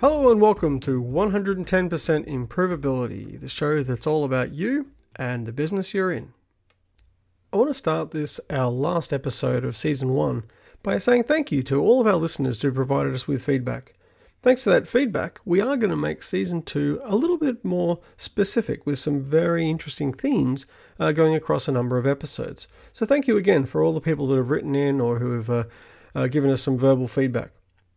Hello and welcome to 110% Improvability, the show that's all about you and the business you're in. I want to start this, our last episode of season one, by saying thank you to all of our listeners who provided us with feedback. Thanks to that feedback, we are going to make season two a little bit more specific with some very interesting themes uh, going across a number of episodes. So, thank you again for all the people that have written in or who have uh, uh, given us some verbal feedback.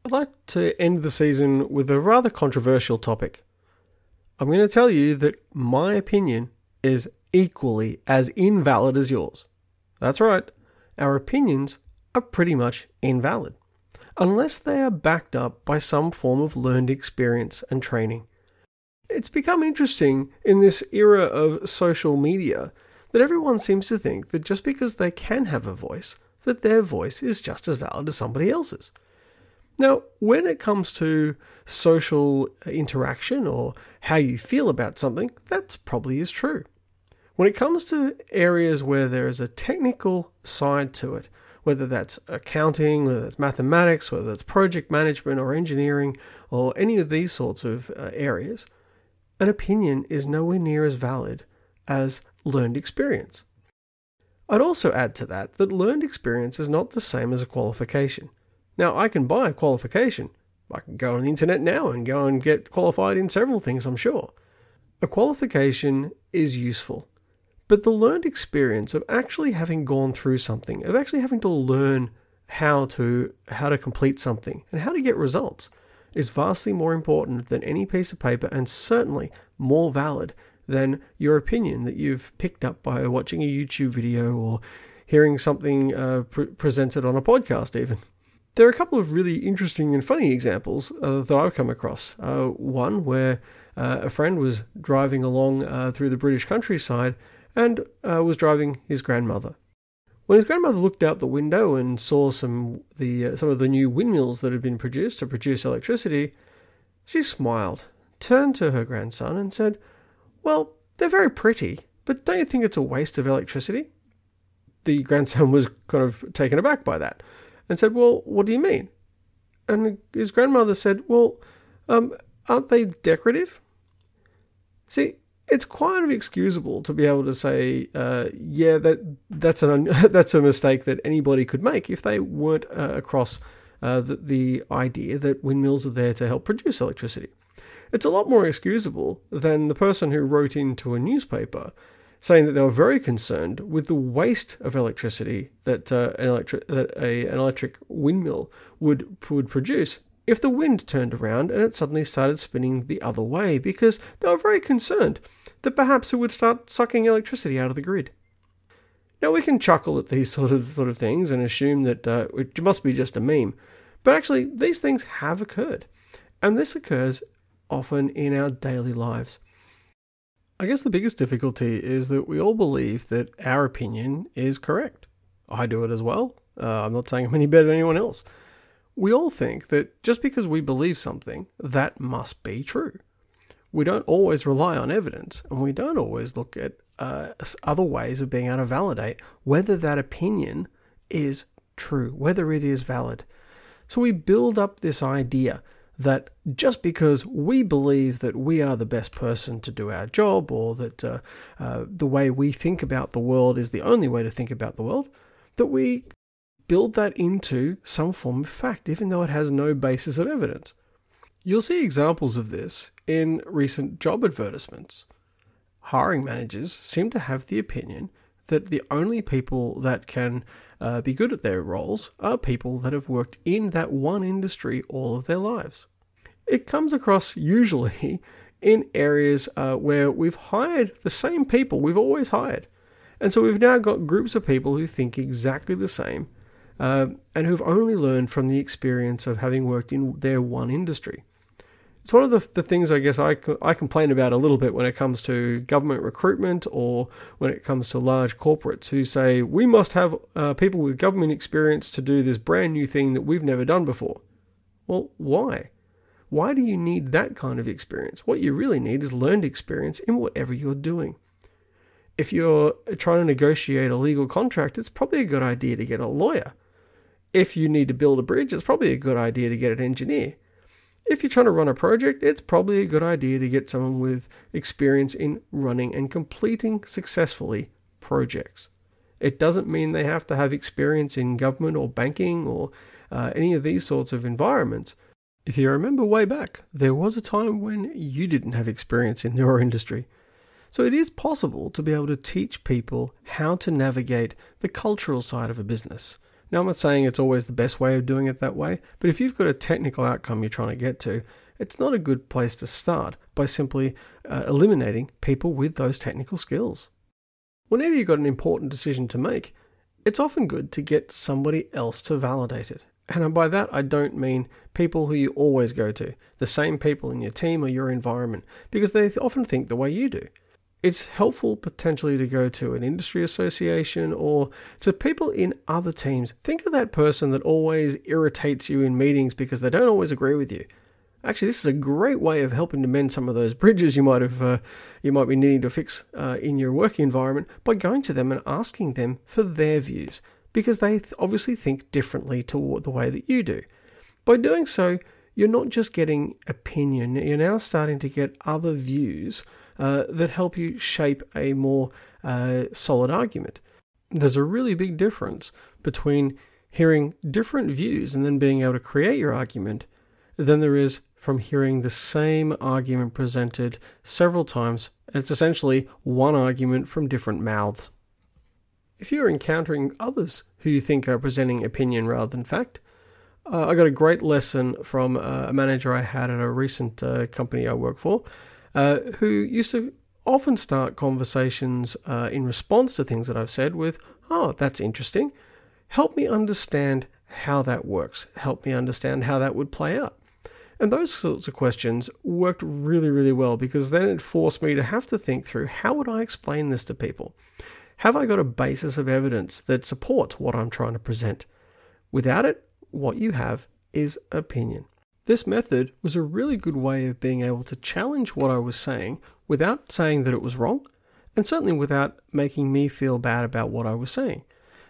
I'd like to end the season with a rather controversial topic. I'm going to tell you that my opinion is equally as invalid as yours. That's right, our opinions are pretty much invalid unless they are backed up by some form of learned experience and training. It's become interesting in this era of social media that everyone seems to think that just because they can have a voice, that their voice is just as valid as somebody else's. Now, when it comes to social interaction or how you feel about something, that probably is true. When it comes to areas where there is a technical side to it, whether that's accounting, whether that's mathematics, whether that's project management or engineering, or any of these sorts of uh, areas, an opinion is nowhere near as valid as learned experience. I'd also add to that that learned experience is not the same as a qualification. Now, I can buy a qualification. I can go on the internet now and go and get qualified in several things, I'm sure. A qualification is useful. But the learned experience of actually having gone through something, of actually having to learn how to how to complete something and how to get results is vastly more important than any piece of paper and certainly more valid than your opinion that you've picked up by watching a YouTube video or hearing something uh, pre- presented on a podcast even. There are a couple of really interesting and funny examples uh, that I've come across. Uh, one where uh, a friend was driving along uh, through the British countryside and uh, was driving his grandmother. When his grandmother looked out the window and saw some the uh, some of the new windmills that had been produced to produce electricity, she smiled, turned to her grandson, and said, "Well, they're very pretty, but don't you think it's a waste of electricity?" The grandson was kind of taken aback by that, and said, "Well, what do you mean?" And his grandmother said, "Well, um, aren't they decorative?" See, it's quite excusable to be able to say, uh, yeah, that that's an that's a mistake that anybody could make if they weren't uh, across uh, the, the idea that windmills are there to help produce electricity. It's a lot more excusable than the person who wrote into a newspaper saying that they were very concerned with the waste of electricity that uh, an electric that a, an electric windmill would would produce if the wind turned around and it suddenly started spinning the other way because they were very concerned that perhaps it would start sucking electricity out of the grid. Now we can chuckle at these sort of sort of things and assume that uh, it must be just a meme, but actually these things have occurred, and this occurs often in our daily lives. I guess the biggest difficulty is that we all believe that our opinion is correct. I do it as well. Uh, I'm not saying I'm any better than anyone else. We all think that just because we believe something, that must be true. We don't always rely on evidence, and we don't always look at uh, other ways of being able to validate whether that opinion is true, whether it is valid. So we build up this idea that just because we believe that we are the best person to do our job or that uh, uh, the way we think about the world is the only way to think about the world, that we build that into some form of fact, even though it has no basis of evidence. You'll see examples of this in recent job advertisements. Hiring managers seem to have the opinion that the only people that can uh, be good at their roles are people that have worked in that one industry all of their lives. It comes across usually in areas uh, where we've hired the same people we've always hired. And so we've now got groups of people who think exactly the same uh, and who've only learned from the experience of having worked in their one industry. It's one of the, the things I guess I, I complain about a little bit when it comes to government recruitment or when it comes to large corporates who say we must have uh, people with government experience to do this brand new thing that we've never done before. Well, why? Why do you need that kind of experience? What you really need is learned experience in whatever you're doing. If you're trying to negotiate a legal contract, it's probably a good idea to get a lawyer if you need to build a bridge, it's probably a good idea to get an engineer. If you're trying to run a project, it's probably a good idea to get someone with experience in running and completing successfully projects. It doesn't mean they have to have experience in government or banking or uh, any of these sorts of environments. If you remember way back, there was a time when you didn't have experience in your industry. So it is possible to be able to teach people how to navigate the cultural side of a business. Now, I'm not saying it's always the best way of doing it that way, but if you've got a technical outcome you're trying to get to, it's not a good place to start by simply uh, eliminating people with those technical skills. Whenever you've got an important decision to make, it's often good to get somebody else to validate it. And by that, I don't mean people who you always go to, the same people in your team or your environment, because they often think the way you do it's helpful potentially to go to an industry association or to people in other teams. Think of that person that always irritates you in meetings because they don't always agree with you. Actually, this is a great way of helping to mend some of those bridges you might have uh, you might be needing to fix uh, in your working environment by going to them and asking them for their views because they obviously think differently to the way that you do. By doing so, you're not just getting opinion; you're now starting to get other views uh, that help you shape a more uh, solid argument. There's a really big difference between hearing different views and then being able to create your argument than there is from hearing the same argument presented several times. It's essentially one argument from different mouths. If you're encountering others who you think are presenting opinion rather than fact, uh, I got a great lesson from uh, a manager I had at a recent uh, company I work for uh, who used to often start conversations uh, in response to things that I've said with, Oh, that's interesting. Help me understand how that works. Help me understand how that would play out. And those sorts of questions worked really, really well because then it forced me to have to think through how would I explain this to people? Have I got a basis of evidence that supports what I'm trying to present? Without it, what you have is opinion. This method was a really good way of being able to challenge what I was saying without saying that it was wrong, and certainly without making me feel bad about what I was saying.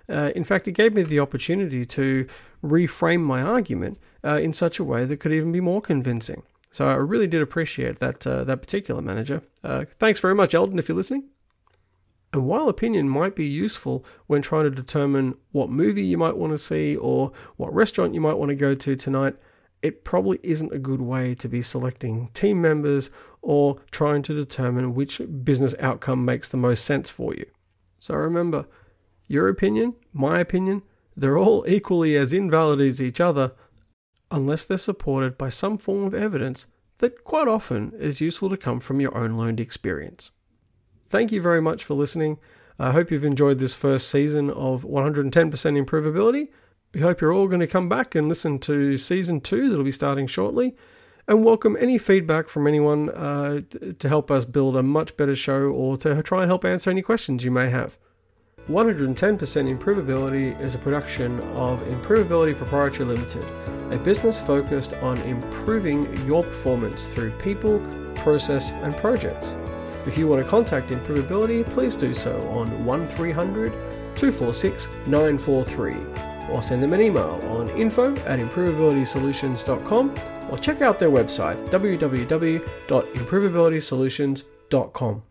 Uh, in fact, it gave me the opportunity to reframe my argument uh, in such a way that could even be more convincing. So I really did appreciate that uh, that particular manager. Uh, thanks very much, Eldon, if you're listening. And while opinion might be useful when trying to determine what movie you might want to see or what restaurant you might want to go to tonight, it probably isn't a good way to be selecting team members or trying to determine which business outcome makes the most sense for you. So remember, your opinion, my opinion, they're all equally as invalid as each other unless they're supported by some form of evidence that quite often is useful to come from your own learned experience. Thank you very much for listening. I hope you've enjoyed this first season of 110% Improvability. We hope you're all going to come back and listen to season two that'll be starting shortly, and welcome any feedback from anyone uh, to help us build a much better show or to try and help answer any questions you may have. 110% Improvability is a production of Improvability Proprietary Limited, a business focused on improving your performance through people, process, and projects. If you want to contact Improvability, please do so on 1300 246 943 or send them an email on info at improvabilitysolutions.com or check out their website www.improvabilitysolutions.com.